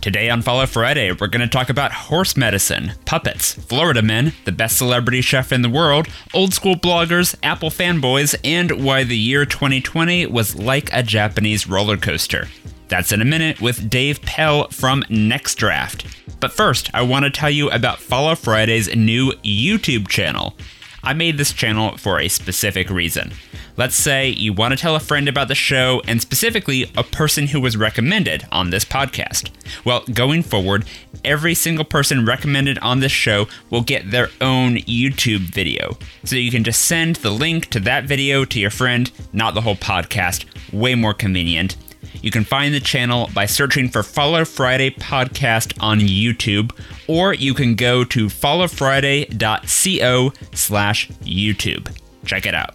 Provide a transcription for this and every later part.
Today on Follow Friday, we're going to talk about horse medicine, puppets, Florida men, the best celebrity chef in the world, old school bloggers, Apple fanboys, and why the year 2020 was like a Japanese roller coaster. That's in a minute with Dave Pell from Next Draft. But first, I want to tell you about Follow Friday's new YouTube channel. I made this channel for a specific reason. Let's say you want to tell a friend about the show, and specifically a person who was recommended on this podcast. Well, going forward, every single person recommended on this show will get their own YouTube video. So you can just send the link to that video to your friend, not the whole podcast. Way more convenient. You can find the channel by searching for Follow Friday Podcast on YouTube, or you can go to followfriday.co slash YouTube. Check it out.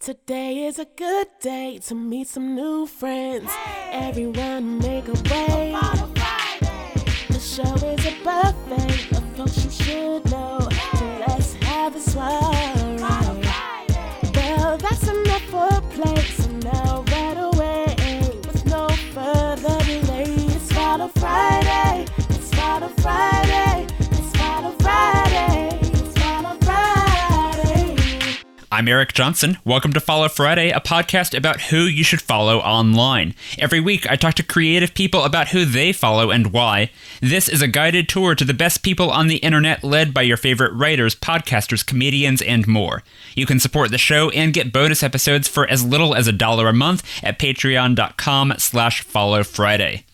Today is a good day to meet some new friends. Everyone make a way. The show is a buffet of folks you should know. So let's have a soiree. Well, that's enough for play. So now right away, with no further delay, it's Friday. It's Friday. I'm Eric Johnson. Welcome to Follow Friday, a podcast about who you should follow online. Every week, I talk to creative people about who they follow and why. This is a guided tour to the best people on the internet, led by your favorite writers, podcasters, comedians, and more. You can support the show and get bonus episodes for as little as a dollar a month at patreon.com slash follow Friday.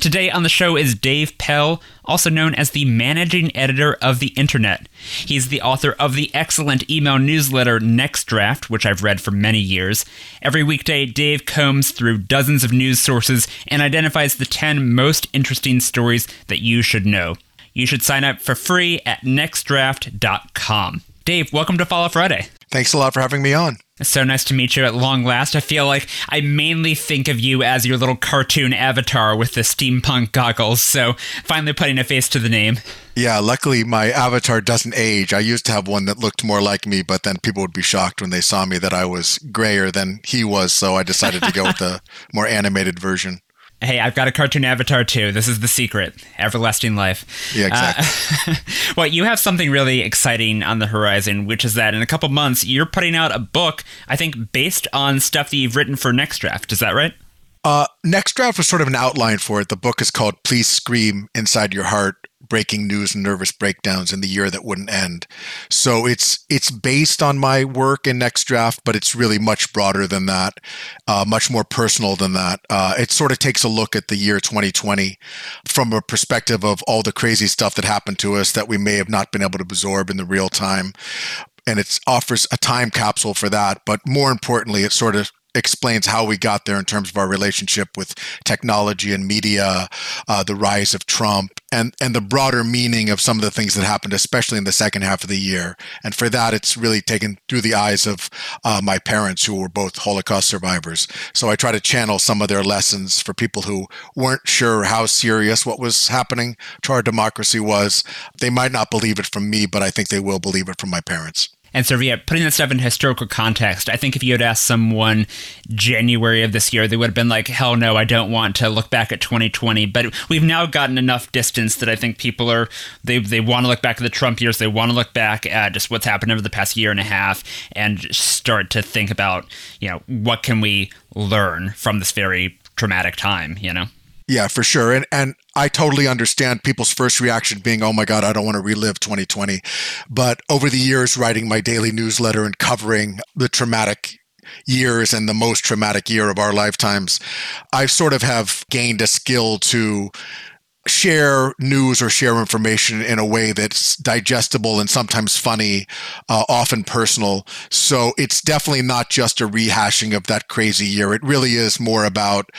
Today on the show is Dave Pell, also known as the managing editor of the internet. He's the author of the excellent email newsletter Next Draft, which I've read for many years. Every weekday, Dave combs through dozens of news sources and identifies the 10 most interesting stories that you should know. You should sign up for free at nextdraft.com. Dave, welcome to Follow Friday. Thanks a lot for having me on. So nice to meet you at long last. I feel like I mainly think of you as your little cartoon avatar with the steampunk goggles, so finally putting a face to the name. Yeah, luckily my avatar doesn't age. I used to have one that looked more like me, but then people would be shocked when they saw me that I was grayer than he was, so I decided to go with the more animated version. Hey, I've got a cartoon avatar too. This is the secret everlasting life. Yeah, exactly. Uh, well, you have something really exciting on the horizon, which is that in a couple months, you're putting out a book, I think, based on stuff that you've written for Next Draft. Is that right? Uh, Next draft was sort of an outline for it. The book is called Please Scream Inside Your Heart breaking news and nervous breakdowns in the year that wouldn't end. So it's it's based on my work in Next Draft, but it's really much broader than that, uh, much more personal than that. Uh, it sort of takes a look at the year 2020 from a perspective of all the crazy stuff that happened to us that we may have not been able to absorb in the real time. And it offers a time capsule for that. But more importantly, it sort of explains how we got there in terms of our relationship with technology and media, uh, the rise of Trump, and and the broader meaning of some of the things that happened, especially in the second half of the year. And for that, it's really taken through the eyes of uh, my parents, who were both Holocaust survivors. So I try to channel some of their lessons for people who weren't sure how serious what was happening to our democracy was. They might not believe it from me, but I think they will believe it from my parents. And so, yeah, putting that stuff in historical context, I think if you had asked someone January of this year, they would have been like, hell no, I don't want to look back at 2020. But we've now gotten enough distance that I think people are, they, they want to look back at the Trump years. They want to look back at just what's happened over the past year and a half and start to think about, you know, what can we learn from this very traumatic time, you know? Yeah, for sure. And and I totally understand people's first reaction being, "Oh my god, I don't want to relive 2020." But over the years writing my daily newsletter and covering the traumatic years and the most traumatic year of our lifetimes, I sort of have gained a skill to share news or share information in a way that's digestible and sometimes funny, uh, often personal. So it's definitely not just a rehashing of that crazy year. It really is more about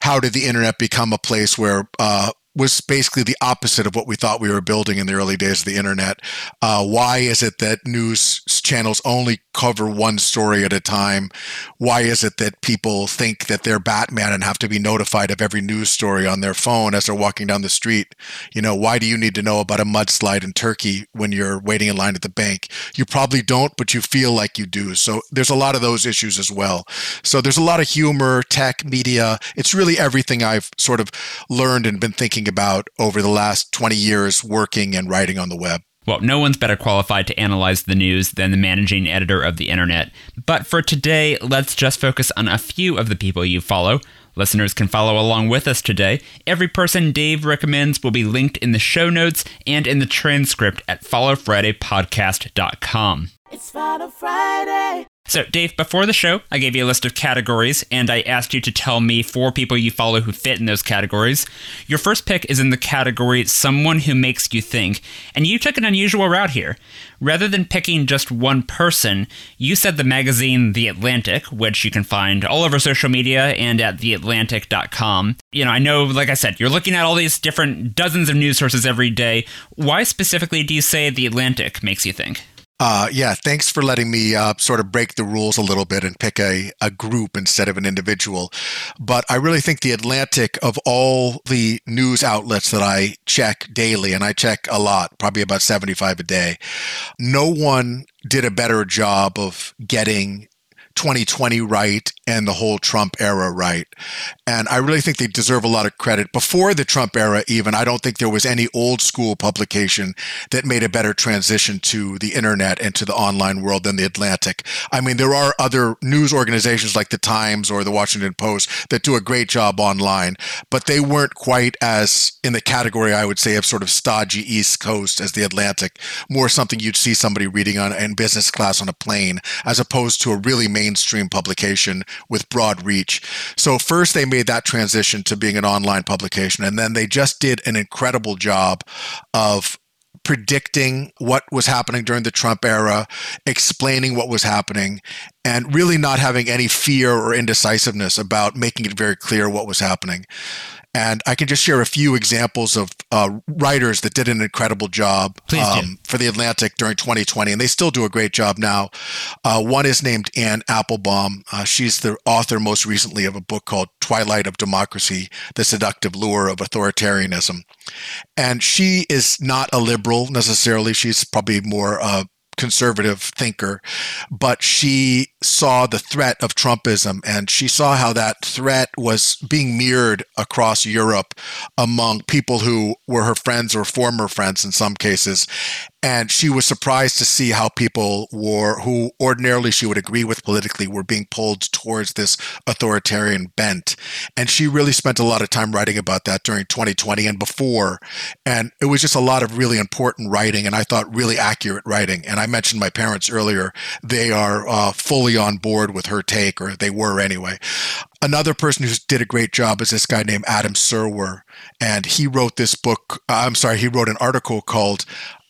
how did the internet become a place where uh, was basically the opposite of what we thought we were building in the early days of the internet. Uh, why is it that news channels only cover one story at a time? Why is it that people think that they're Batman and have to be notified of every news story on their phone as they're walking down the street? You know, why do you need to know about a mudslide in Turkey when you're waiting in line at the bank? You probably don't, but you feel like you do. So there's a lot of those issues as well. So there's a lot of humor, tech, media. It's really everything I've sort of learned and been thinking thinking about over the last 20 years working and writing on the web. Well, no one's better qualified to analyze the news than the managing editor of the internet. But for today, let's just focus on a few of the people you follow. Listeners can follow along with us today. Every person Dave recommends will be linked in the show notes and in the transcript at followfridaypodcast.com. It's Follow Friday. So, Dave, before the show, I gave you a list of categories and I asked you to tell me four people you follow who fit in those categories. Your first pick is in the category Someone Who Makes You Think, and you took an unusual route here. Rather than picking just one person, you said the magazine The Atlantic, which you can find all over social media and at theatlantic.com. You know, I know, like I said, you're looking at all these different dozens of news sources every day. Why specifically do you say The Atlantic makes you think? Uh, yeah, thanks for letting me uh, sort of break the rules a little bit and pick a, a group instead of an individual. But I really think the Atlantic, of all the news outlets that I check daily, and I check a lot, probably about 75 a day, no one did a better job of getting 2020 right and the whole Trump era right. And I really think they deserve a lot of credit. Before the Trump era, even, I don't think there was any old school publication that made a better transition to the internet and to the online world than the Atlantic. I mean, there are other news organizations like the Times or the Washington Post that do a great job online, but they weren't quite as in the category, I would say, of sort of stodgy East Coast as the Atlantic. More something you'd see somebody reading on in business class on a plane, as opposed to a really mainstream publication with broad reach. So first they made that transition to being an online publication and then they just did an incredible job of predicting what was happening during the Trump era, explaining what was happening, and really not having any fear or indecisiveness about making it very clear what was happening. And I can just share a few examples of uh, writers that did an incredible job um, for the Atlantic during 2020, and they still do a great job now. Uh, one is named Anne Applebaum. Uh, she's the author most recently of a book called Twilight of Democracy The Seductive Lure of Authoritarianism. And she is not a liberal necessarily. She's probably more uh, conservative thinker, but she saw the threat of Trumpism and she saw how that threat was being mirrored across Europe among people who were her friends or former friends in some cases and she was surprised to see how people were who ordinarily she would agree with politically were being pulled towards this authoritarian bent. And she really spent a lot of time writing about that during 2020 and before. And it was just a lot of really important writing and i thought really accurate writing. And i mentioned my parents earlier. They are uh, fully on board with her take or they were anyway. Another person who did a great job is this guy named Adam Serwer, and he wrote this book. Uh, I'm sorry, he wrote an article called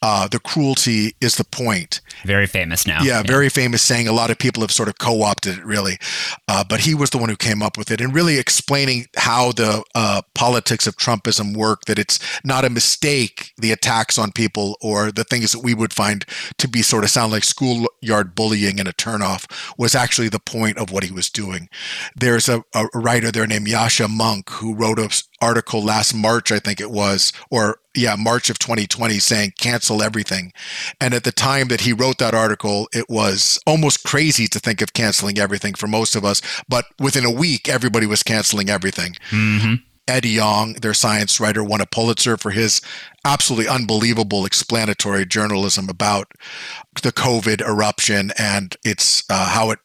uh, the cruelty is the point. Very famous now. Yeah, yeah, very famous saying. A lot of people have sort of co opted it, really. Uh, but he was the one who came up with it and really explaining how the uh, politics of Trumpism work, that it's not a mistake, the attacks on people or the things that we would find to be sort of sound like schoolyard bullying and a turnoff was actually the point of what he was doing. There's a, a writer there named Yasha Monk who wrote an article last March, I think it was, or yeah, March of 2020 saying cancel everything. And at the time that he wrote that article, it was almost crazy to think of canceling everything for most of us. But within a week, everybody was canceling everything. Mm-hmm. Eddie Yong, their science writer, won a Pulitzer for his absolutely unbelievable explanatory journalism about the COVID eruption and its uh, how it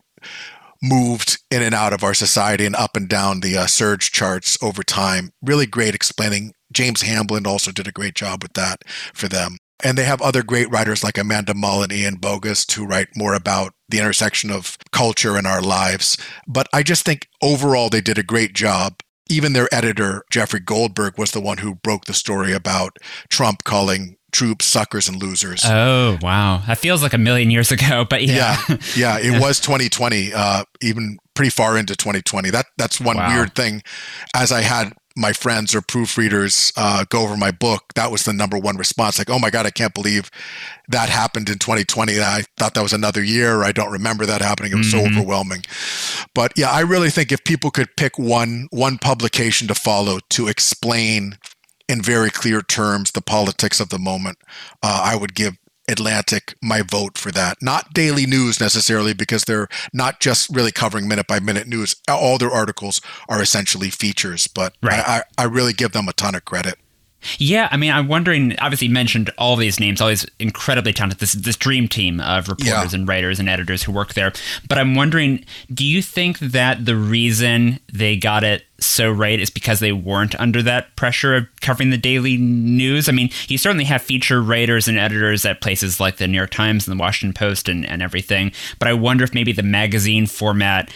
moved in and out of our society and up and down the uh, surge charts over time. Really great explaining James Hamblin also did a great job with that for them. And they have other great writers like Amanda Mull and Ian Bogost who write more about the intersection of culture in our lives. But I just think overall they did a great job. Even their editor, Jeffrey Goldberg, was the one who broke the story about Trump calling troops suckers and losers. Oh, wow. That feels like a million years ago, but yeah. Yeah, yeah it was 2020, uh, even pretty far into 2020. That That's one wow. weird thing. As I had my friends or proofreaders uh, go over my book, that was the number one response. Like, oh my God, I can't believe that happened in 2020. I thought that was another year. I don't remember that happening. It was mm-hmm. so overwhelming. But yeah, I really think if people could pick one one publication to follow to explain in very clear terms the politics of the moment, uh, I would give Atlantic my vote for that. Not daily news necessarily, because they're not just really covering minute by minute news. All their articles are essentially features, but right. I, I really give them a ton of credit. Yeah, I mean, I'm wondering. Obviously, mentioned all these names, all these incredibly talented, this this dream team of reporters yeah. and writers and editors who work there. But I'm wondering, do you think that the reason they got it so right is because they weren't under that pressure of covering the daily news? I mean, you certainly have feature writers and editors at places like the New York Times and the Washington Post and, and everything. But I wonder if maybe the magazine format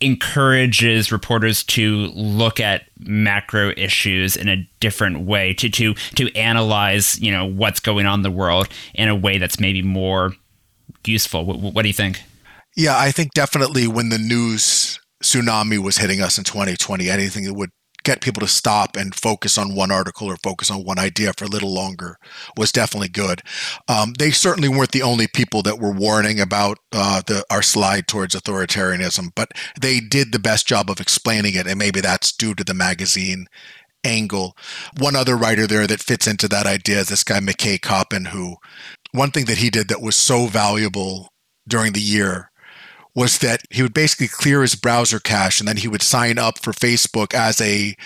encourages reporters to look at macro issues in a different way to to to analyze you know what's going on in the world in a way that's maybe more useful what, what do you think yeah i think definitely when the news tsunami was hitting us in 2020 anything that would get people to stop and focus on one article or focus on one idea for a little longer was definitely good. Um, they certainly weren't the only people that were warning about uh, the our slide towards authoritarianism, but they did the best job of explaining it, and maybe that's due to the magazine angle. One other writer there that fits into that idea is this guy McKay Coppin, who one thing that he did that was so valuable during the year was that he would basically clear his browser cache and then he would sign up for Facebook as a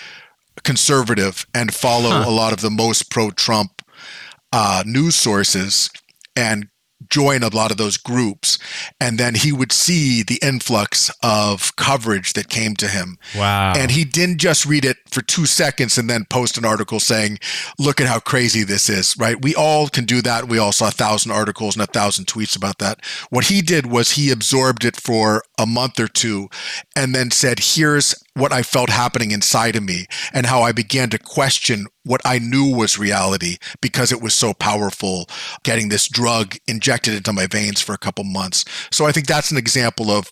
conservative and follow huh. a lot of the most pro Trump uh, news sources and join a lot of those groups and then he would see the influx of coverage that came to him. Wow. And he didn't just read it for 2 seconds and then post an article saying look at how crazy this is right? We all can do that. We all saw a thousand articles and a thousand tweets about that. What he did was he absorbed it for a month or two and then said here's what I felt happening inside of me and how I began to question what I knew was reality because it was so powerful getting this drug injected into my veins for a couple months. So I think that's an example of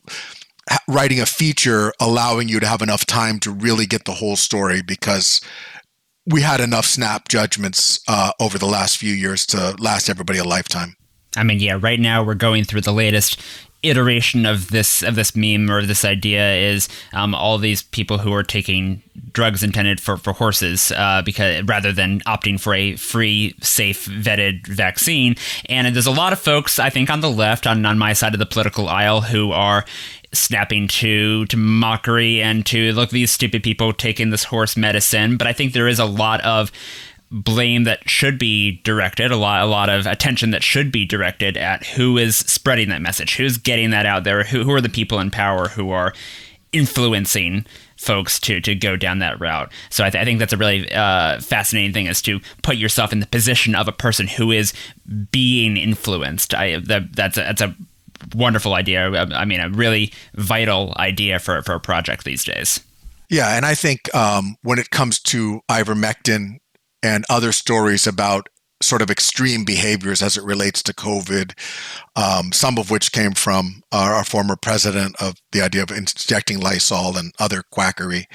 writing a feature allowing you to have enough time to really get the whole story because we had enough snap judgments uh, over the last few years to last everybody a lifetime. I mean, yeah, right now we're going through the latest iteration of this of this meme or this idea is um, all these people who are taking drugs intended for, for horses uh, because rather than opting for a free safe vetted vaccine. And there's a lot of folks i think on the left on, on my side of the political aisle who are snapping to to mockery and to look these stupid people taking this horse medicine. But i think there is a lot of blame that should be directed, a lot, a lot of attention that should be directed at who is spreading that message, who's getting that out there, who, who are the people in power who are influencing folks to to go down that route. So I, th- I think that's a really uh, fascinating thing is to put yourself in the position of a person who is being influenced. I that, that's a, that's a wonderful idea. I mean, a really vital idea for for a project these days. Yeah, and I think um, when it comes to ivermectin and other stories about sort of extreme behaviors as it relates to COVID, um, some of which came from our, our, former president of the idea of injecting Lysol and other quackery.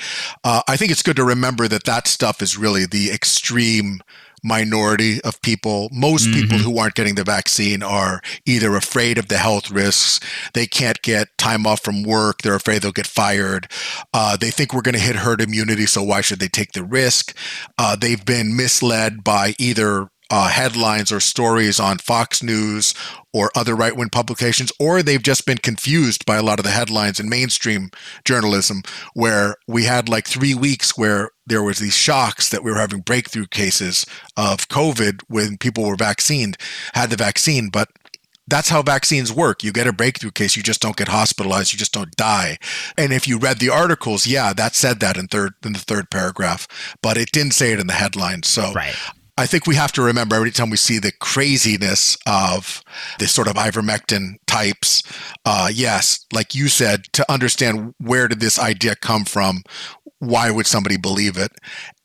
Uh, I think it's good to remember that that stuff is really the extreme minority of people. Most mm-hmm. people who aren't getting the vaccine are either afraid of the health risks, they can't get time off from work, they're afraid they'll get fired, uh, they think we're going to hit herd immunity, so why should they take the risk? Uh, they've been misled by either uh, headlines or stories on Fox News or other right wing publications, or they've just been confused by a lot of the headlines in mainstream journalism, where we had like three weeks where there was these shocks that we were having breakthrough cases of COVID when people were vaccinated, had the vaccine, but that's how vaccines work. You get a breakthrough case, you just don't get hospitalized, you just don't die. And if you read the articles, yeah, that said that in third in the third paragraph, but it didn't say it in the headline. So right. I think we have to remember every time we see the craziness of this sort of ivermectin types, uh, yes, like you said, to understand where did this idea come from, why would somebody believe it?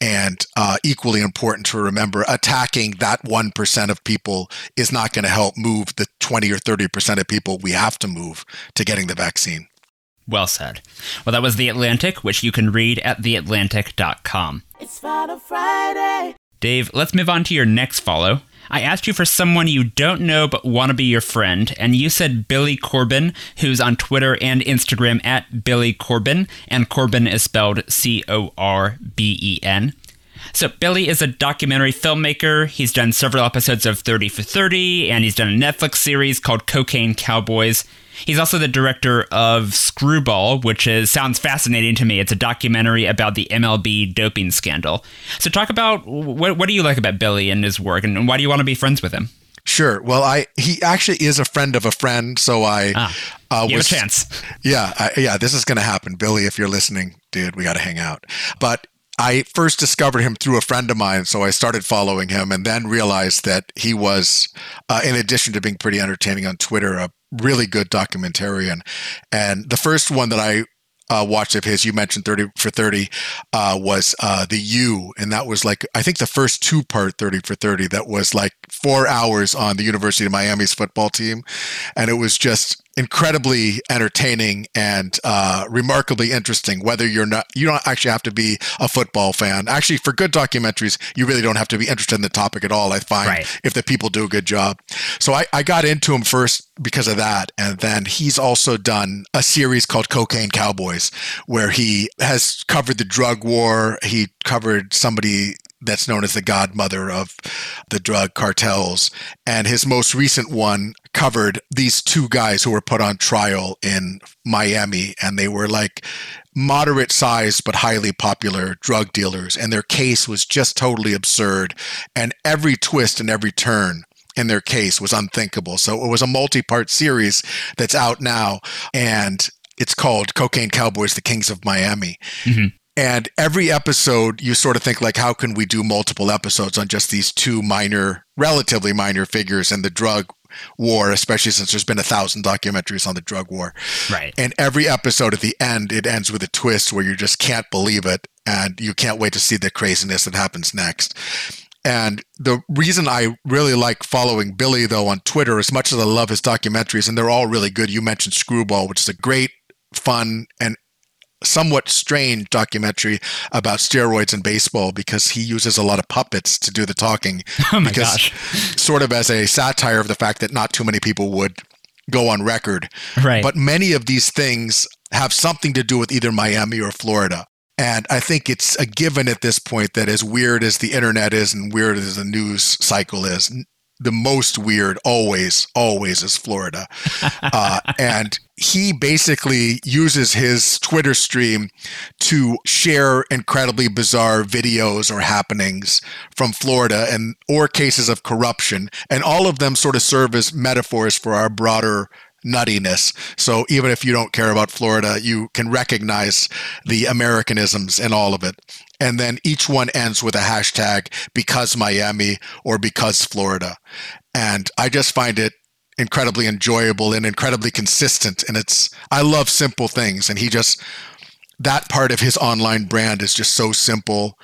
And uh, equally important to remember, attacking that 1% of people is not going to help move the 20 or 30% of people we have to move to getting the vaccine. Well said. Well, that was The Atlantic, which you can read at theatlantic.com. It's Follow Friday. Dave, let's move on to your next follow. I asked you for someone you don't know but want to be your friend, and you said Billy Corben, who's on Twitter and Instagram at Billy Corben, and Corben is spelled C O R B E N. So, Billy is a documentary filmmaker. He's done several episodes of 30 for 30, and he's done a Netflix series called Cocaine Cowboys. He's also the director of Screwball, which is sounds fascinating to me. It's a documentary about the MLB doping scandal. So, talk about what, what do you like about Billy and his work, and why do you want to be friends with him? Sure. Well, I he actually is a friend of a friend, so I ah, uh, was, have a chance. Yeah, I, yeah. This is going to happen, Billy. If you're listening, dude, we got to hang out. But I first discovered him through a friend of mine, so I started following him, and then realized that he was, uh, in addition to being pretty entertaining on Twitter, a really good documentarian. And the first one that I uh, watched of his, you mentioned 30 for 30, uh, was uh, The U. And that was like, I think the first two part 30 for 30 that was like four hours on the University of Miami's football team. And it was just incredibly entertaining and uh, remarkably interesting. Whether you're not, you don't actually have to be a football fan. Actually, for good documentaries, you really don't have to be interested in the topic at all. I find right. if the people do a good job. So I, I got into him first because of that, and then he's also done a series called Cocaine Cowboys, where he has covered the drug war. He covered somebody that's known as the godmother of the drug cartels. And his most recent one covered these two guys who were put on trial in Miami. And they were like moderate sized but highly popular drug dealers. And their case was just totally absurd. And every twist and every turn in their case was unthinkable. So it was a multi part series that's out now. And it's called Cocaine Cowboys, the Kings of Miami. Mm-hmm. And every episode, you sort of think like, how can we do multiple episodes on just these two minor, relatively minor figures in the drug war, especially since there's been a thousand documentaries on the drug war. Right. And every episode at the end, it ends with a twist where you just can't believe it, and you can't wait to see the craziness that happens next. And the reason I really like following Billy, though, on Twitter, as much as I love his documentaries, and they're all really good. You mentioned Screwball, which is a great, fun, and somewhat strange documentary about steroids in baseball because he uses a lot of puppets to do the talking. Oh my because, gosh. Sort of as a satire of the fact that not too many people would go on record. Right. But many of these things have something to do with either Miami or Florida. And I think it's a given at this point that as weird as the internet is and weird as the news cycle is, the most weird always, always is Florida. Uh, and he basically uses his Twitter stream to share incredibly bizarre videos or happenings from Florida and or cases of corruption. And all of them sort of serve as metaphors for our broader nuttiness. So even if you don't care about Florida, you can recognize the Americanisms in all of it. And then each one ends with a hashtag because Miami or because Florida. And I just find it incredibly enjoyable and incredibly consistent. And it's, I love simple things. And he just, that part of his online brand is just so simple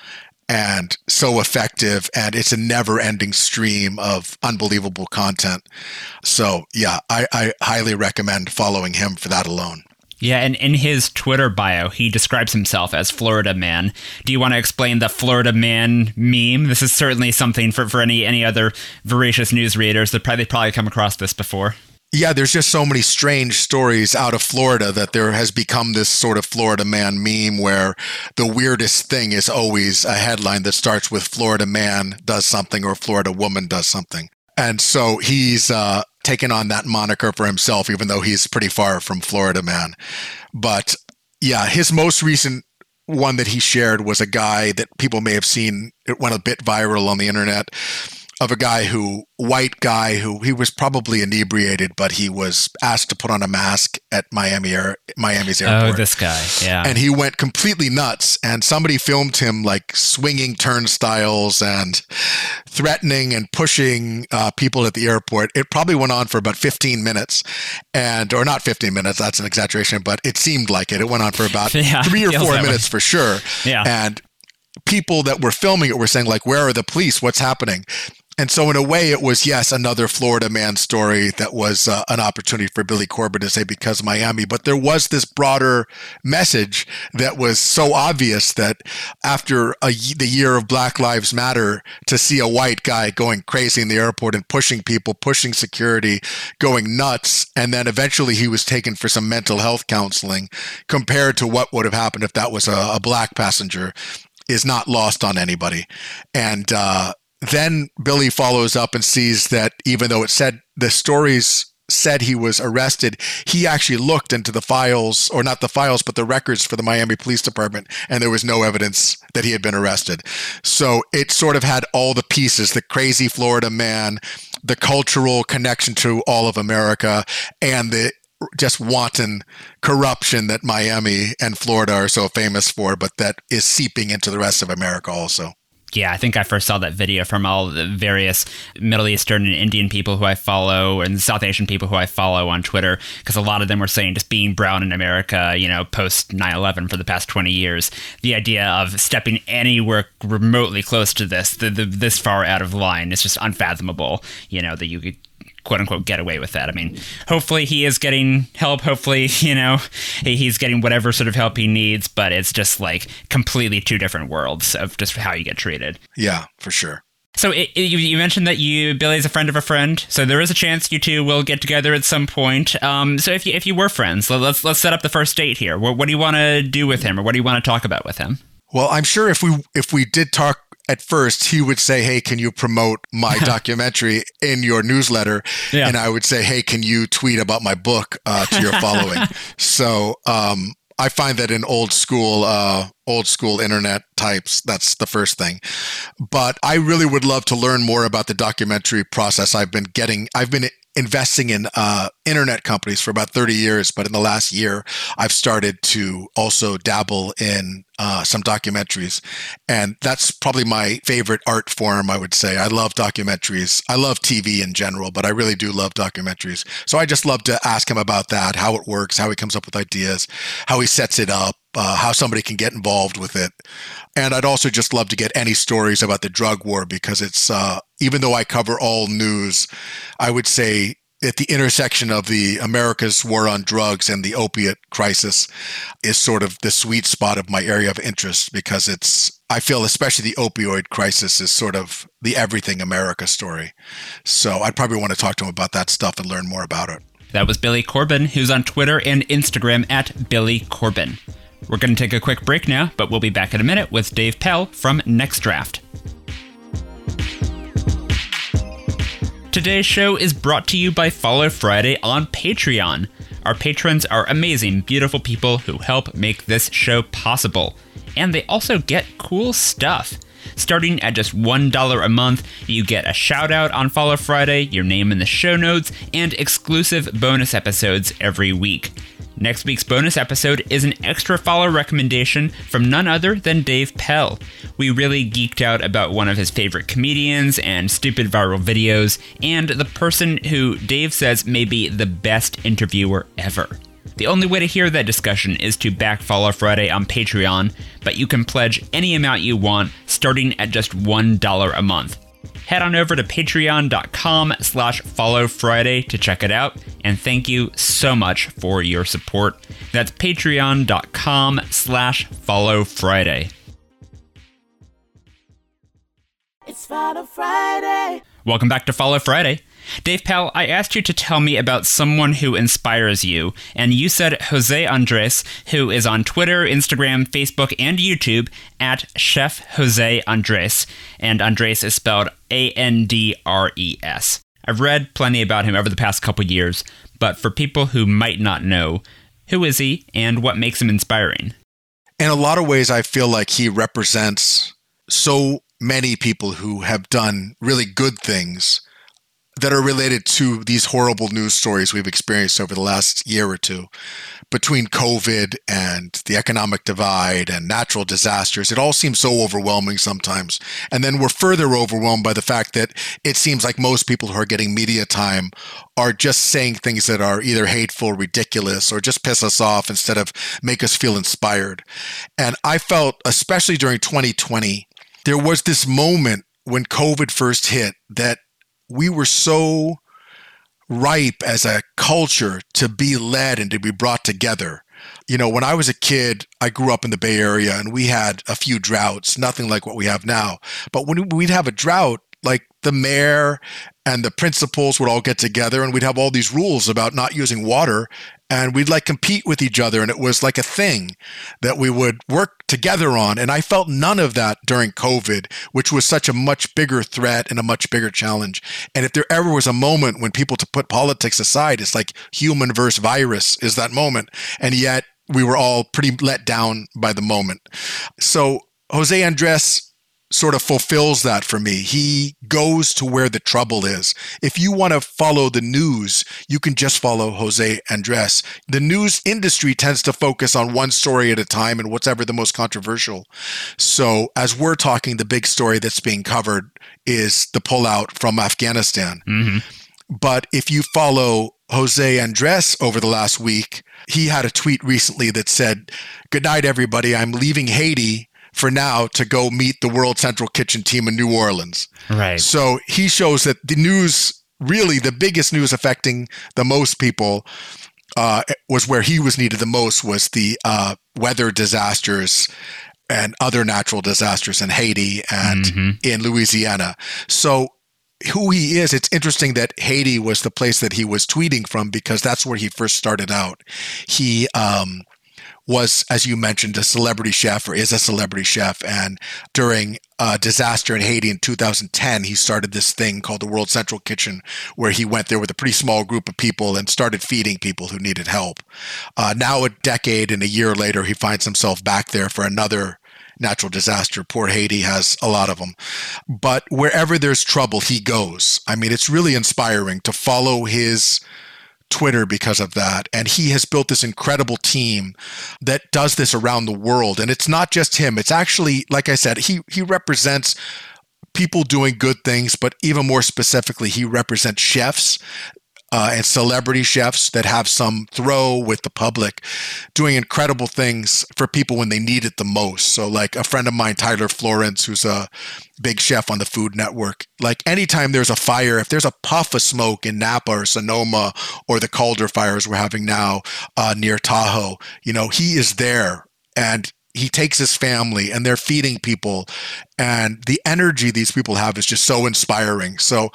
and so effective and it's a never ending stream of unbelievable content. So yeah I, I, highly recommend following him for that alone. Yeah and in his twitter bio he describes himself as florida man. Do you want to explain the florida man meme? This is certainly something for, for any any other voracious news readers that probably probably come across this before yeah, there's just so many strange stories out of Florida that there has become this sort of Florida man meme where the weirdest thing is always a headline that starts with Florida man does something or Florida woman does something. And so he's uh, taken on that moniker for himself, even though he's pretty far from Florida man. But yeah, his most recent one that he shared was a guy that people may have seen. It went a bit viral on the internet of a guy who white guy who he was probably inebriated but he was asked to put on a mask at Miami Air, Miami's oh, airport. Oh, this guy. Yeah. And he went completely nuts and somebody filmed him like swinging turnstiles and threatening and pushing uh, people at the airport. It probably went on for about 15 minutes and or not 15 minutes, that's an exaggeration, but it seemed like it. It went on for about yeah, 3 or 4 minutes way. for sure. Yeah. And people that were filming it were saying like where are the police what's happening And so, in a way, it was, yes, another Florida man story that was uh, an opportunity for Billy Corben to say, because Miami. But there was this broader message that was so obvious that after a, the year of Black Lives Matter, to see a white guy going crazy in the airport and pushing people, pushing security, going nuts, and then eventually he was taken for some mental health counseling, compared to what would have happened if that was a, a black passenger, is not lost on anybody. And, uh, then Billy follows up and sees that even though it said the stories said he was arrested, he actually looked into the files, or not the files, but the records for the Miami Police Department, and there was no evidence that he had been arrested. So it sort of had all the pieces the crazy Florida man, the cultural connection to all of America, and the just wanton corruption that Miami and Florida are so famous for, but that is seeping into the rest of America also yeah, I think I first saw that video from all the various Middle Eastern and Indian people who I follow and South Asian people who I follow on Twitter because a lot of them were saying just being brown in America, you know, post 9/11 for the past 20 years, the idea of stepping anywhere remotely close to this, the, the, this far out of line is just unfathomable, you know, that you could quote unquote get away with that. I mean, hopefully he is getting help. Hopefully, you know, he's getting whatever sort of help he needs, but it's just like completely two different worlds of just how you get treated. Yeah, for sure. So it, it, you mentioned that you Billy's a friend of a friend, so there is a chance you two will get together at some point. Um, so if you if you were friends, let's let's set up the first date here. What, what do you want to do with him, or what do you want to talk about with him? Well, I'm sure if we if we did talk at first he would say, Hey, can you promote my documentary in your newsletter? Yeah. And I would say, Hey, can you tweet about my book uh, to your following? so um, I find that in old school, uh, old school internet types, that's the first thing. But I really would love to learn more about the documentary process. I've been getting, I've been investing in uh, internet companies for about 30 years, but in the last year, I've started to also dabble in uh, some documentaries. And that's probably my favorite art form, I would say. I love documentaries. I love TV in general, but I really do love documentaries. So I just love to ask him about that, how it works, how he comes up with ideas, how he sets it up, uh, how somebody can get involved with it. And I'd also just love to get any stories about the drug war because it's, uh, even though I cover all news, I would say at the intersection of the America's war on drugs and the opiate crisis is sort of the sweet spot of my area of interest because it's, I feel especially the opioid crisis is sort of the everything America story. So I'd probably want to talk to him about that stuff and learn more about it. That was Billy Corben, who's on Twitter and Instagram at Billy Corben. We're going to take a quick break now, but we'll be back in a minute with Dave Pell from Next Draft. Today's show is brought to you by Follow Friday on Patreon. Our patrons are amazing, beautiful people who help make this show possible. And they also get cool stuff. Starting at just $1 a month, you get a shout out on Follow Friday, your name in the show notes, and exclusive bonus episodes every week. Next week's bonus episode is an extra follow recommendation from none other than Dave Pell. We really geeked out about one of his favorite comedians and stupid viral videos, and the person who Dave says may be the best interviewer ever. The only way to hear that discussion is to back Follow Friday on Patreon, but you can pledge any amount you want, starting at just $1 a month. Head on over to patreon.com slash follow friday to check it out and thank you so much for your support. That's patreon.com slash follow friday it's follow friday. Welcome back to follow friday Dave Pell, I asked you to tell me about someone who inspires you, and you said Jose Andres, who is on Twitter, Instagram, Facebook, and YouTube at Chef Jose Andres, and Andres is spelled A N D R E S. I've read plenty about him over the past couple years, but for people who might not know, who is he and what makes him inspiring? In a lot of ways, I feel like he represents so many people who have done really good things that are related to these horrible news stories we've experienced over the last year or two between COVID and the economic divide and natural disasters. It all seems so overwhelming sometimes. And then we're further overwhelmed by the fact that it seems like most people who are getting media time are just saying things that are either hateful, ridiculous, or just piss us off instead of make us feel inspired. And I felt, especially during 2020, there was this moment when COVID first hit that we were so ripe as a culture to be led and to be brought together. You know, when I was a kid, I grew up in the Bay Area and we had a few droughts, nothing like what we have now. But when we'd have a drought, like the mayor and the principals would all get together and we'd have all these rules about not using water and we'd like compete with each other and it was like a thing that we would work together on and i felt none of that during covid which was such a much bigger threat and a much bigger challenge. And if there ever was a moment when people to put politics aside it's like human versus virus is that moment and yet we were all pretty let down by the moment. So jose andres sort of fulfills that for me. He goes to where the trouble is. If you want to follow the news, you can just follow Jose Andres. The news industry tends to focus on one story at a time and whatever the most controversial. So, as we're talking, the big story that's being covered is the pullout from Afghanistan. Mm-hmm. But if you follow Jose Andres over the last week, he had a tweet recently that said, Good night, everybody. I'm leaving Haiti for now to go meet the World Central Kitchen team in New Orleans. Right. So he shows that the news, really the biggest news affecting the most people, uh, was where he was needed the most was the uh, weather disasters and other natural disasters in Haiti and mm-hmm. in Louisiana. So who he is, it's interesting that Haiti was the place that he was tweeting from because that's where he first started out. He um, was, as you mentioned, a celebrity chef or is a celebrity chef. And during a disaster in Haiti in 2010, he started this thing called the World Central Kitchen, where he went there with a pretty small group of people and started feeding people who needed help. Uh, now, a decade and a year later, he finds himself back there for another natural disaster. Poor Haiti has a lot of them. But wherever there's trouble, he goes. I mean, it's really inspiring to follow his Twitter because of that. And he has built this incredible team that does this around the world. And it's not just him. It's actually, like I said, he he represents people doing good things, but even more specifically, he represents chefs uh, and celebrity chefs that have some throw with the public, doing incredible things for people when they need it the most. So, like a friend of mine, Tyler Florence, who's a big chef on the Food Network, like anytime there's a fire, if there's a puff of smoke in Napa or Sonoma or the Caldor fires we're having now uh, near Tahoe, you know, he is there and he takes his family and they're feeding people and the energy these people have is just so inspiring so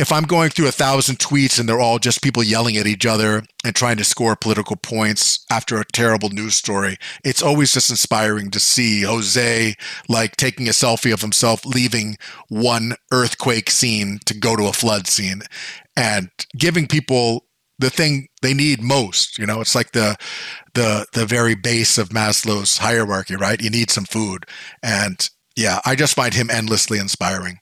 if I'm going through a thousand tweets and they're all just people yelling at each other and trying to score political points after a terrible news story, it's always just inspiring to see Jose like taking a selfie of himself leaving one earthquake scene to go to a flood scene and giving people the thing they need most. You know, it's like the the the very base of Maslow's hierarchy, right? You need some food. And yeah, I just find him endlessly inspiring.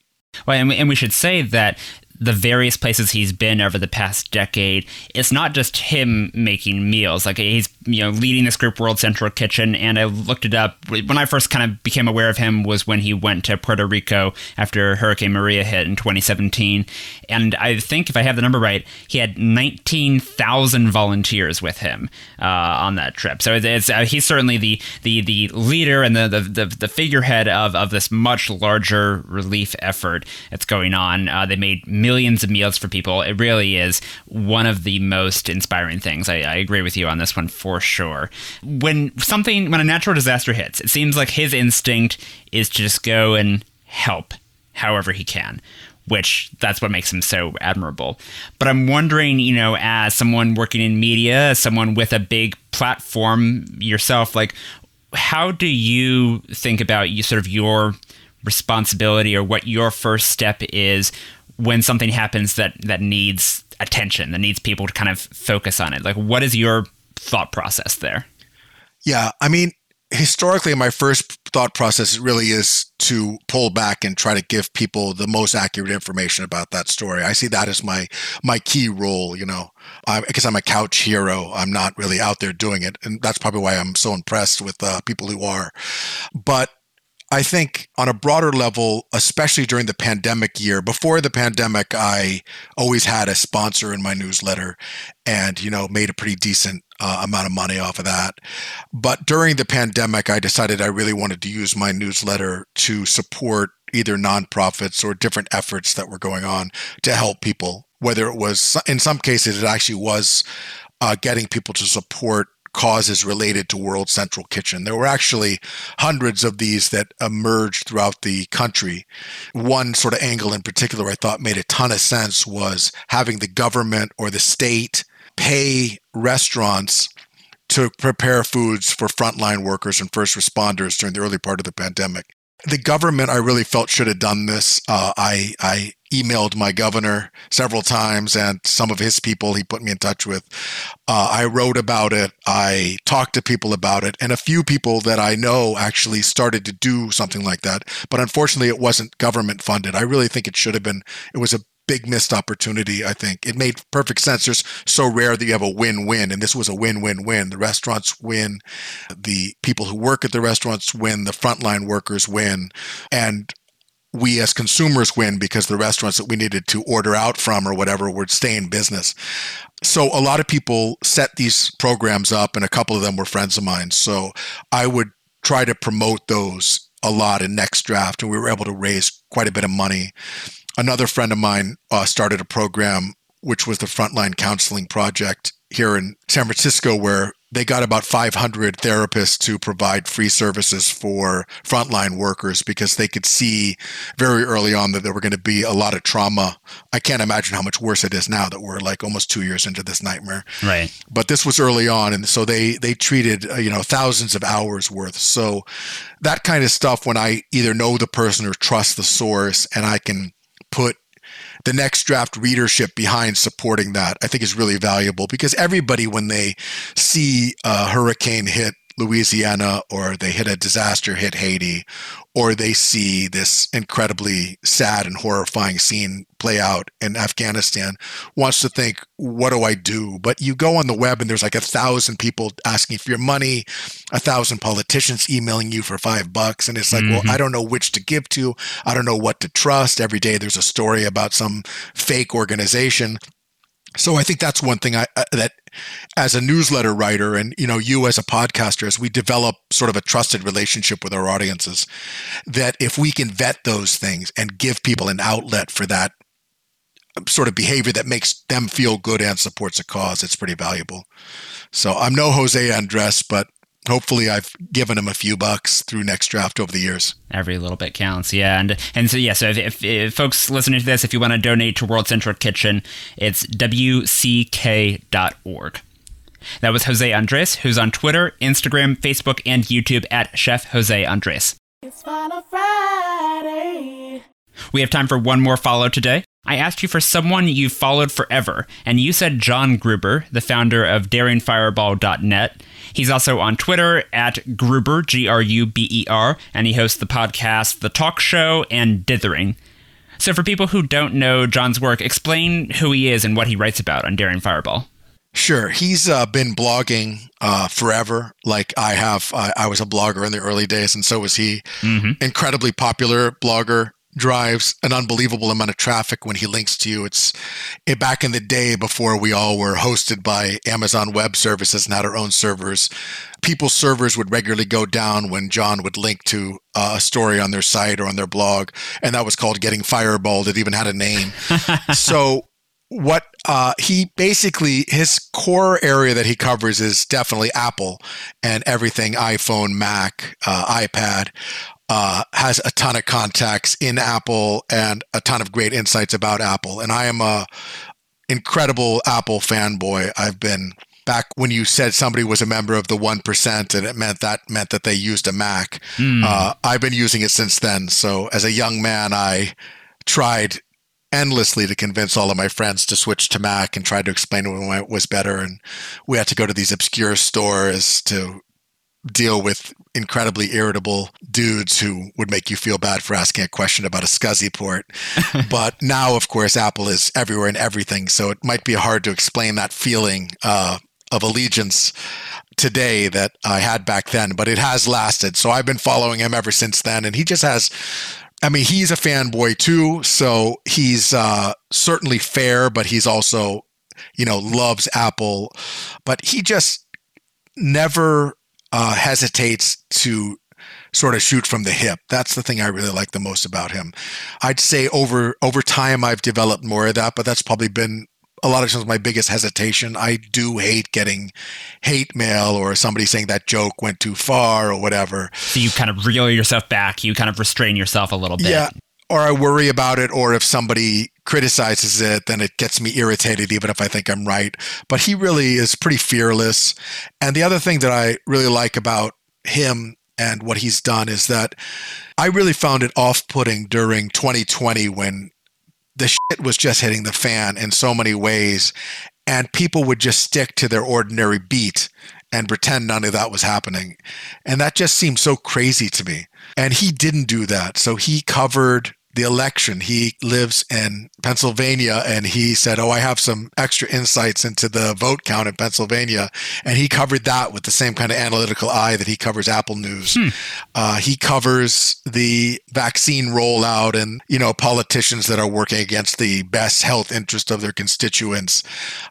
Well, and we, and we should say that the various places he's been over the past decade, it's not just him making meals. Like he's you know leading this group World Central Kitchen, and I looked it up. When I first kind of became aware of him was when he went to Puerto Rico after Hurricane Maria hit in 2017, and I think if I have the number right, he had 19,000 volunteers with him uh, on that trip. So uh, he's certainly the the the leader and the the, the, the figurehead of of this much larger relief effort that's going on. Uh, they made millions of meals for people. It really is one of the most inspiring things. I, I agree with you on this one for sure. When something, when a natural disaster hits, it seems like his instinct is to just go and help however he can which that's what makes him so admirable. But I'm wondering, you know, as someone working in media, as someone with a big platform yourself, like how do you think about you sort of your responsibility or what your first step is when something happens that that needs attention, that needs people to kind of focus on it? Like, what is your thought process there? Yeah, I mean, historically, my first thought process really is to pull back and try to give people the most accurate information about that story. I see that as my my key role. You know, because I'm a couch hero, I'm not really out there doing it, and that's probably why I'm so impressed with uh, people who are. But I think on a broader level, especially during the pandemic year, before the pandemic, I always had a sponsor in my newsletter and, you know, made a pretty decent uh, amount of money off of that. But during the pandemic, I decided I really wanted to use my newsletter to support either nonprofits or different efforts that were going on to help people. Whether it was, in some cases, it actually was uh, getting people to support causes related to World Central Kitchen. There were actually hundreds of these that emerged throughout the country. One sort of angle in particular I thought made a ton of sense was having the government or the state pay restaurants to prepare foods for frontline workers and first responders during the early part of the pandemic. The government, I really felt, should have done this. Uh, I, I emailed my governor several times and some of his people he put me in touch with. Uh, I wrote about it. I talked to people about it. And a few people that I know actually started to do something like that. But unfortunately, it wasn't government funded. I really think it should have been. It was a big missed opportunity, I think. It made perfect sense. It's so rare that you have a win win, and this was a win win win. The restaurants win, the people who work at the restaurants win, the frontline workers win. And we as consumers win because the restaurants that we needed to order out from or whatever would stay in business. So a lot of people set these programs up, and a couple of them were friends of mine. So I would try to promote those a lot in next draft, and we were able to raise quite a bit of money another friend of mine uh, started a program which was the Frontline Counseling Project here in San Francisco, where they got about 500 therapists to provide free services for frontline workers because they could see very early on that there were going to be a lot of trauma. I can't imagine how much worse it is now that we're like almost two years into this nightmare. Right. But this was early on, and so they they treated uh, you know thousands of hours worth. So that kind of stuff, when I either know the person or trust the source, and I can put the next draft readership behind supporting that, I think is really valuable because everybody, when they see a hurricane hit Louisiana or they hit a disaster hit Haiti or they see this incredibly sad and horrifying scene play out in Afghanistan wants to think what do I do but you go on the web and there's like a thousand people asking for your money a thousand politicians emailing you for 5 bucks and it's like mm-hmm. well I don't know which to give to I don't know what to trust every day there's a story about some fake organization so I think that's one thing I, uh, that as a newsletter writer and you know you as a podcaster as we develop sort of a trusted relationship with our audiences that if we can vet those things and give people an outlet for that um, sort of behavior that makes them feel good and supports a cause it's pretty valuable. So I'm no Jose Andres but hopefully I've given him a few bucks through next draft over the years. Every little bit counts, yeah. And and so yeah, so if, if, if folks listening to this, if you want to donate to World Central Kitchen, it's wck.org. That was Jose Andres, who's on Twitter, Instagram, Facebook, and YouTube at Chef Jose Andres. It's Final Friday. We have time for one more follow today. I asked you for someone you've followed forever, and you said John Gruber, the founder of DaringFireball.net. He's also on Twitter at Gruber, G R U B E R, and he hosts the podcast The Talk Show and Dithering. So, for people who don't know John's work, explain who he is and what he writes about on Daring Fireball. Sure. He's uh, been blogging uh, forever, like I have. I, I, was a blogger in the early days, and so was he. Mm-hmm. Incredibly popular blogger drives an unbelievable amount of traffic when he links to you. It's it, back in the day before we all were hosted by Amazon Web Services and had our own servers. People's servers would regularly go down when John would link to uh, a story on their site or on their blog, and that was called getting fireballed. It even had a name. so what uh, he basically his core area that he covers is definitely Apple and everything iPhone, Mac, uh, iPad uh, has a ton of contacts in Apple and a ton of great insights about Apple. And I am a incredible Apple fanboy. I've been back when you said somebody was a member of the one percent, and it meant that meant that they used a Mac. Mm. Uh, I've been using it since then. So as a young man, I tried endlessly to convince all of my friends to switch to Mac and tried to explain to them why it was better. And we had to go to these obscure stores to deal with incredibly irritable dudes who would make you feel bad for asking a question about a SCSI port. but now, of course, Apple is everywhere and everything. So it might be hard to explain that feeling uh, of allegiance today that I had back then, but it has lasted. So I've been following him ever since then. And he just has. I mean, he's a fanboy too, so he's uh, certainly fair, but he's also, you know, loves Apple. But he just never uh, hesitates to sort of shoot from the hip. That's the thing I really like the most about him. I'd say over over time I've developed more of that, but that's probably been a lot of times my biggest hesitation. I do hate getting hate mail or somebody saying that joke went too far or whatever. So you kind of reel yourself back. You kind of restrain yourself a little bit. Yeah. Or I worry about it, or if somebody criticizes it, then it gets me irritated, even if I think I'm right. But he really is pretty fearless. And the other thing that I really like about him and what he's done is that I really found it off putting during 2020 when the shit was just hitting the fan in so many ways, and people would just stick to their ordinary beat and pretend none of that was happening. And that just seemed so crazy to me. And he didn't do that. So he covered the election. He lives in Pennsylvania and he said, Oh, I have some extra insights into the vote count in Pennsylvania. And he covered that with the same kind of analytical eye that he covers Apple News. Hmm. Uh, he covers the vaccine rollout and, you know, politicians that are working against the best health interest of their constituents.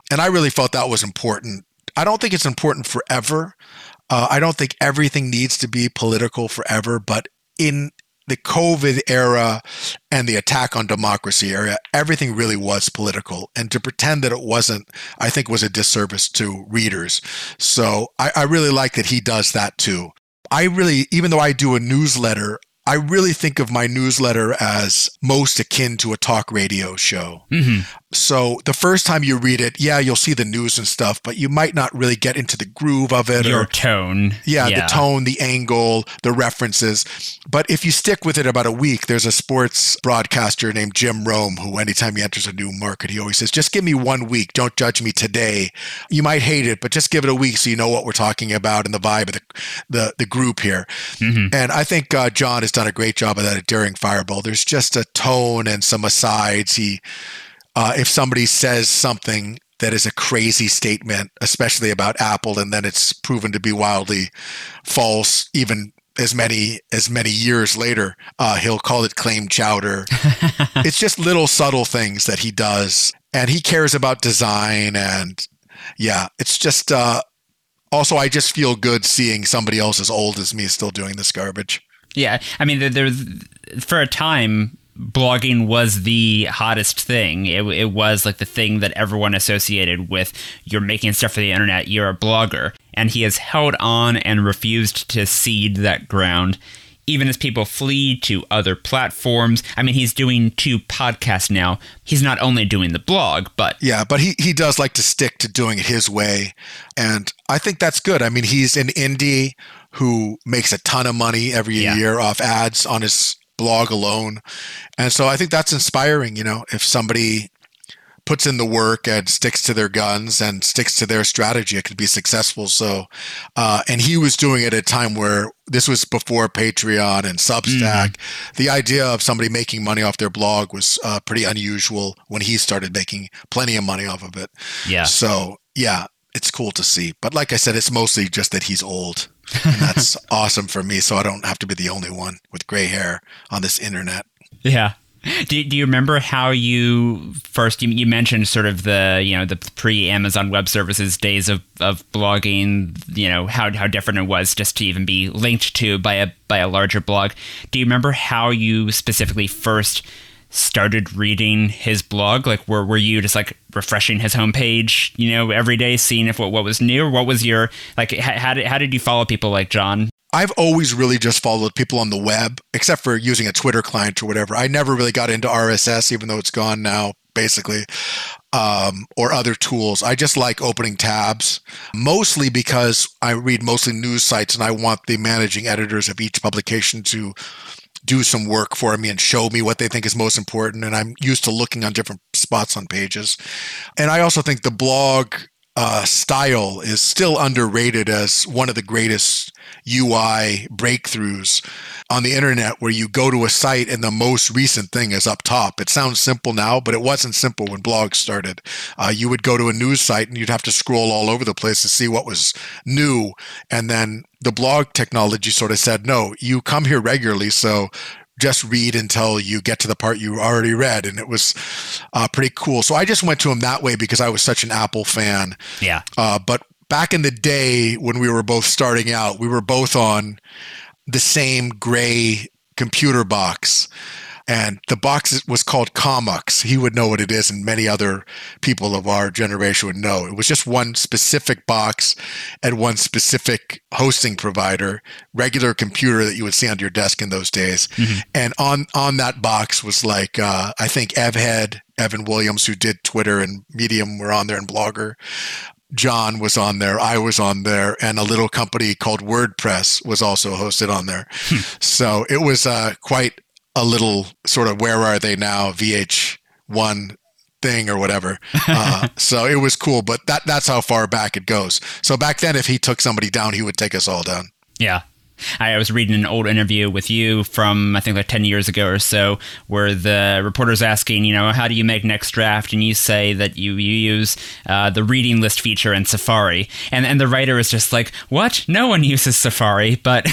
And I really felt that was important. I don't think it's important forever. Uh, I don't think everything needs to be political forever, but in the COVID era and the attack on democracy era, everything really was political. And to pretend that it wasn't, I think was a disservice to readers. So I, I really like that he does that too. I really, even though I do a newsletter, I really think of my newsletter as most akin to a talk radio show. Mm-hmm. So the first time you read it, yeah, you'll see the news and stuff, but you might not really get into the groove of it. Your or, tone. Yeah, yeah, the tone, the angle, the references. But if you stick with it about a week, there's a sports broadcaster named Jim Rome who, anytime he enters a new market, he always says, just give me one week. Don't judge me today. You might hate it, but just give it a week so you know what we're talking about and the vibe of the, the, the group here. Mm-hmm. And I think uh, John has done a great job of that Daring Fireball. There's just a tone and some asides. He uh, if somebody says something that is a crazy statement, especially about Apple, and then it's proven to be wildly false, even as many as many years later, uh, he'll call it claim chowder. it's just little subtle things that he does, and he cares about design, and yeah, it's just. Uh, also, I just feel good seeing somebody else as old as me still doing this garbage. Yeah, I mean, there's for a time blogging was the hottest thing. It, it was like the thing that everyone associated with you're making stuff for the internet, you're a blogger. And he has held on and refused to cede that ground, even as people flee to other platforms. I mean, he's doing two podcasts now. He's not only doing the blog, but. Yeah, but he, he does like to stick to doing it his way. And I think that's good. I mean, he's an indie who makes a ton of money every yeah. year off ads on his blog alone. And so I think that's inspiring, you know, if somebody puts in the work and sticks to their guns and sticks to their strategy, it could be successful. So, uh, and he was doing it at a time where this was before Patreon and Substack. Mm-hmm. The idea of somebody making money off their blog was uh, pretty unusual when he started making plenty of money off of it. Yeah. So, yeah, it's cool to see. But like I said, it's mostly just that he's old. And that's awesome for me. So I don't have to be the only one with gray hair on this internet. Yeah. Do, do you remember how you first you, you mentioned sort of the you know the pre Amazon Web Services days of, of blogging you know how how different it was just to even be linked to by a by a larger blog. Do you remember how you specifically first started reading his blog? Like, were were you just like refreshing his homepage, you know, every day, seeing if what, what was new? What was your like? How did how did you follow people like John? I've always really just followed people on the web, except for using a Twitter client or whatever. I never really got into RSS, even though it's gone now, basically, um, or other tools. I just like opening tabs, mostly because I read mostly news sites and I want the managing editors of each publication to do some work for me and show me what they think is most important. And I'm used to looking on different spots on pages. And I also think the blog uh, style is still underrated as one of the greatest UI breakthroughs on the internet where you go to a site and the most recent thing is up top. It sounds simple now, but it wasn't simple when blogs started. Uh, you would go to a news site and you'd have to scroll all over the place to see what was new. And then the blog technology sort of said, no, you come here regularly. So just read until you get to the part you already read. And it was uh, pretty cool. So I just went to him that way because I was such an Apple fan. Yeah. Uh, but back in the day when we were both starting out, we were both on the same gray computer box and the box was called Commux. He would know what it is, and many other people of our generation would know. It was just one specific box at one specific hosting provider, regular computer that you would see on your desk in those days. Mm-hmm. And on on that box was like uh, I think Evhead, Evan Williams, who did Twitter and Medium, were on there, and Blogger. John was on there, I was on there, and a little company called WordPress was also hosted on there. Hmm. so it was uh, quite a little sort of where are they now VH1 thing or whatever. Uh, so it was cool, but that that's how far back it goes. So back then, if he took somebody down, he would take us all down. Yeah. I was reading an old interview with you from I think like ten years ago or so, where the reporter's asking, you know, how do you make next draft, and you say that you you use uh, the reading list feature in Safari, and and the writer is just like, what? No one uses Safari, but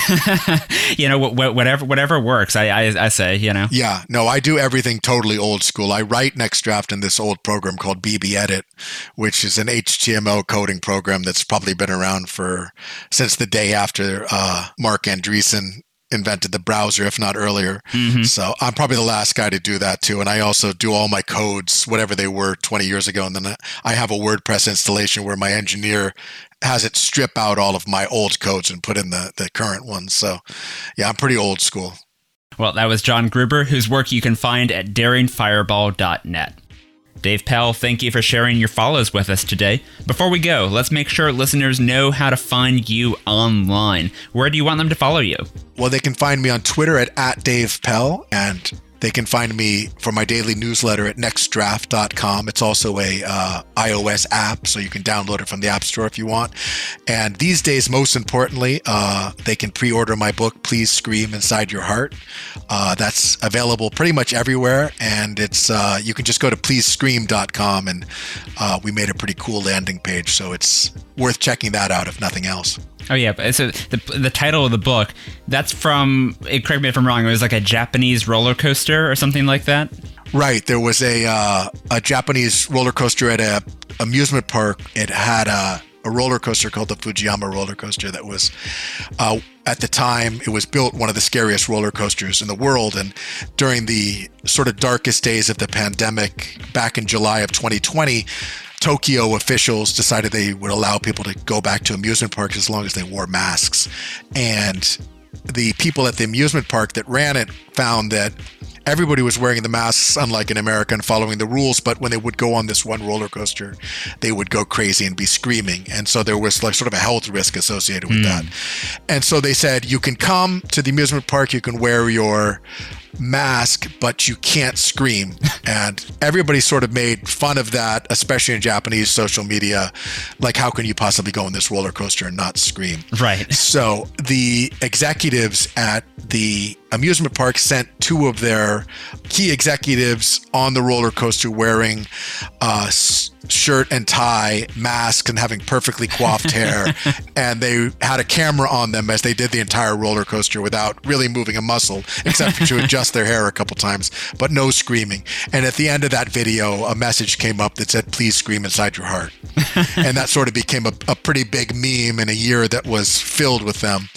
you know, whatever whatever works. I, I I say, you know. Yeah, no, I do everything totally old school. I write next draft in this old program called BBEdit, which is an HTML coding program that's probably been around for since the day after uh, Mark Marc Andreessen invented the browser, if not earlier. Mm-hmm. So I'm probably the last guy to do that too. And I also do all my codes, whatever they were 20 years ago. And then I have a WordPress installation where my engineer has it strip out all of my old codes and put in the, the current ones. So yeah, I'm pretty old school. Well, that was John Gruber, whose work you can find at daringfireball.net. Dave Pell, thank you for sharing your follows with us today. Before we go, let's make sure listeners know how to find you online. Where do you want them to follow you? Well, they can find me on Twitter at, at Dave Pell and they can find me for my daily newsletter at nextdraft.com. It's also a uh, iOS app, so you can download it from the App Store if you want. And these days, most importantly, uh, they can pre-order my book, Please Scream Inside Your Heart. Uh, that's available pretty much everywhere, and it's uh, you can just go to pleasescream.com, and uh, we made a pretty cool landing page, so it's worth checking that out if nothing else. Oh yeah, so the the title of the book that's from. Correct me if I'm wrong. It was like a Japanese roller coaster or something like that. Right. There was a uh, a Japanese roller coaster at a amusement park. It had a, a roller coaster called the Fujiyama roller coaster that was. Uh, at the time, it was built one of the scariest roller coasters in the world. And during the sort of darkest days of the pandemic, back in July of 2020, Tokyo officials decided they would allow people to go back to amusement parks as long as they wore masks. And the people at the amusement park that ran it found that everybody was wearing the masks, unlike in America, and following the rules. But when they would go on this one roller coaster, they would go crazy and be screaming. And so there was like sort of a health risk associated with mm. that. And so they said, you can come to the amusement park, you can wear your mask, but you can't scream. and everybody sort of made fun of that, especially in Japanese social media. Like, how can you possibly go on this roller coaster and not scream? Right. So the executives at the amusement park sent two of their key executives on the roller coaster wearing uh, shirt and tie, masks, and having perfectly coiffed hair. and they had a camera on them as they did the entire roller coaster without really moving a muscle, except to adjust their hair a couple times, but no screaming. And at the end of that video, a message came up that said, Please scream inside your heart. and that sort of became a, a pretty big meme in a year that was filled with them.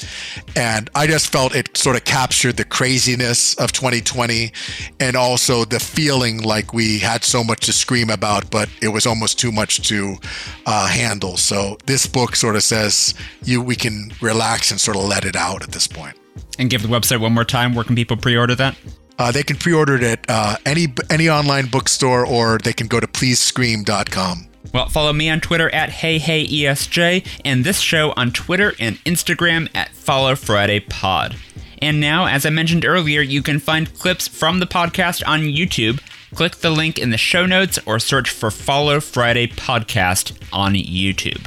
And I just felt it sort of captured the craziness of 2020 and also the feeling like we had so much to scream about, but it was almost too much to uh, handle. So this book sort of says you we can relax and sort of let it out at this point. And give the website one more time. Where can people pre-order that? Uh, they can pre-order it at uh, any any online bookstore, or they can go to pleasescream.com. Well, follow me on Twitter at HeyHeyESJ and this show on Twitter and Instagram at Follow Friday Pod. And now, as I mentioned earlier, you can find clips from the podcast on YouTube. Click the link in the show notes or search for Follow Friday Podcast on YouTube.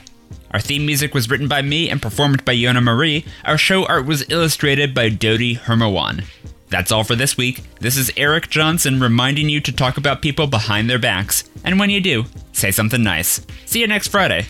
Our theme music was written by me and performed by Yona Marie. Our show art was illustrated by Dodi Hermawan. That's all for this week. This is Eric Johnson reminding you to talk about people behind their backs. And when you do, say something nice. See you next Friday.